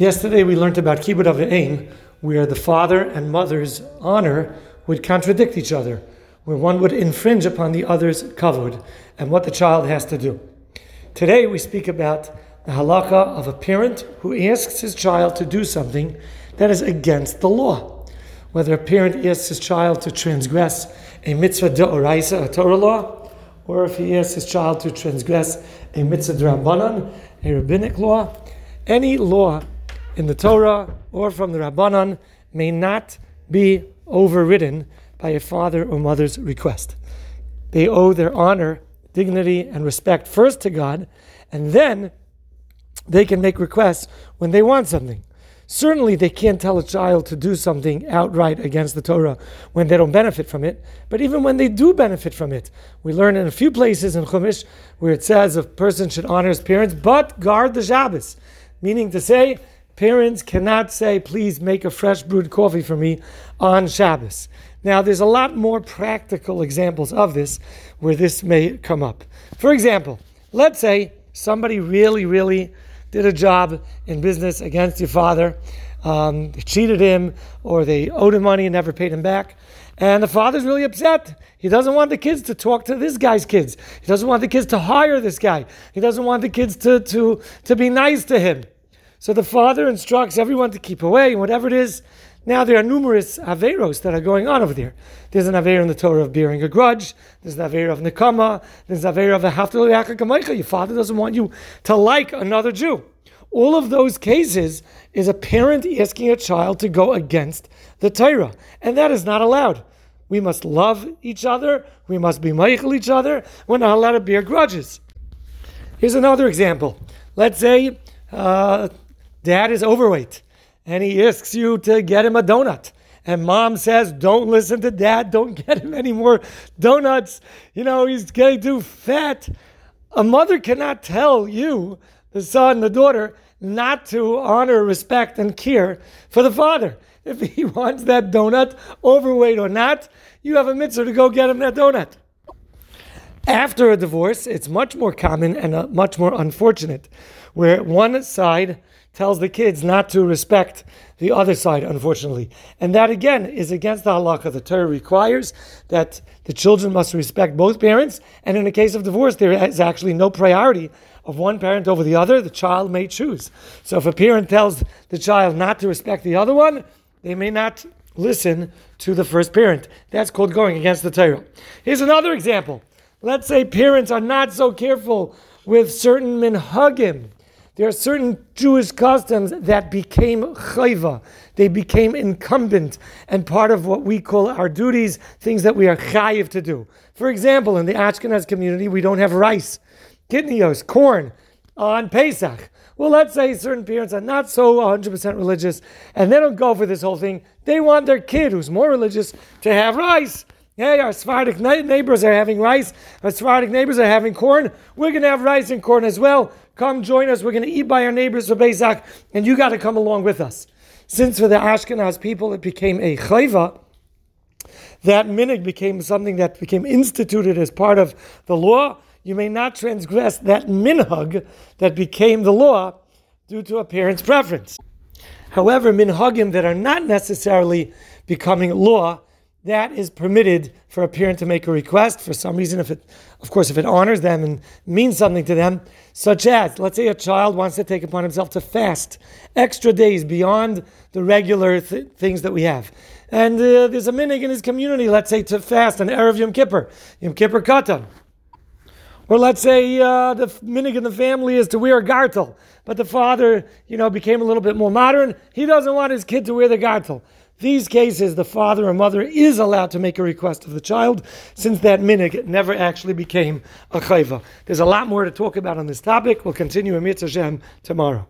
Yesterday we learned about Kibbud Avim, where the father and mother's honor would contradict each other, where one would infringe upon the other's kavod, and what the child has to do. Today we speak about the halakha of a parent who asks his child to do something that is against the law. Whether a parent asks his child to transgress a mitzvah de'oraisa, a Torah law, or if he asks his child to transgress a mitzvah drabanan, a rabbinic law, any law in the Torah or from the Rabbanan may not be overridden by a father or mother's request. They owe their honor, dignity, and respect first to God, and then they can make requests when they want something. Certainly, they can't tell a child to do something outright against the Torah when they don't benefit from it. But even when they do benefit from it, we learn in a few places in Chumash where it says a person should honor his parents but guard the Shabbos, meaning to say Parents cannot say, please make a fresh brewed coffee for me on Shabbos. Now, there's a lot more practical examples of this where this may come up. For example, let's say somebody really, really did a job in business against your father, um, cheated him, or they owed him money and never paid him back. And the father's really upset. He doesn't want the kids to talk to this guy's kids. He doesn't want the kids to hire this guy. He doesn't want the kids to, to, to be nice to him. So the father instructs everyone to keep away, whatever it is. Now there are numerous averos that are going on over there. There's an aver in the Torah of bearing a grudge. There's an aver of nekama. There's an aver of a haftal Your father doesn't want you to like another Jew. All of those cases is a parent asking a child to go against the Torah, and that is not allowed. We must love each other. We must be meichel each other. We're not allowed to bear grudges. Here's another example. Let's say uh, Dad is overweight and he asks you to get him a donut. And mom says, Don't listen to dad, don't get him any more donuts. You know, he's getting too fat. A mother cannot tell you, the son, the daughter, not to honor, respect, and care for the father. If he wants that donut, overweight or not, you have a mitzvah to go get him that donut. After a divorce, it's much more common and uh, much more unfortunate, where one side tells the kids not to respect the other side, unfortunately. And that again is against the halakha. The Torah requires that the children must respect both parents, and in a case of divorce, there is actually no priority of one parent over the other. The child may choose. So if a parent tells the child not to respect the other one, they may not listen to the first parent. That's called going against the Torah. Here's another example. Let's say parents are not so careful with certain minhagim there are certain Jewish customs that became chayva. They became incumbent and part of what we call our duties, things that we are chayiv to do. For example, in the Ashkenaz community, we don't have rice, kitnios, corn on Pesach. Well, let's say certain parents are not so 100% religious and they don't go for this whole thing. They want their kid, who's more religious, to have rice. Hey, our Sephardic neighbors are having rice. Our Sephardic neighbors are having corn. We're going to have rice and corn as well. Come join us. We're going to eat by our neighbors for Pesach, and you got to come along with us. Since for the Ashkenaz people it became a chayva, that minig became something that became instituted as part of the law. You may not transgress that minhag that became the law due to a parent's preference. However, minhagim that are not necessarily becoming law that is permitted for a parent to make a request for some reason. If it of course if it honors them and means something to them such as let's say a child wants to take upon himself to fast extra days beyond the regular th- things that we have. And uh, there's a minig in his community let's say to fast an erev yom kippur yom kippur katan or let's say uh, the minig in the family is to wear a gartel but the father you know became a little bit more modern. He doesn't want his kid to wear the gartel these cases, the father or mother is allowed to make a request of the child, since that minig never actually became a chayva. There's a lot more to talk about on this topic. We'll continue in Mitzvah tomorrow.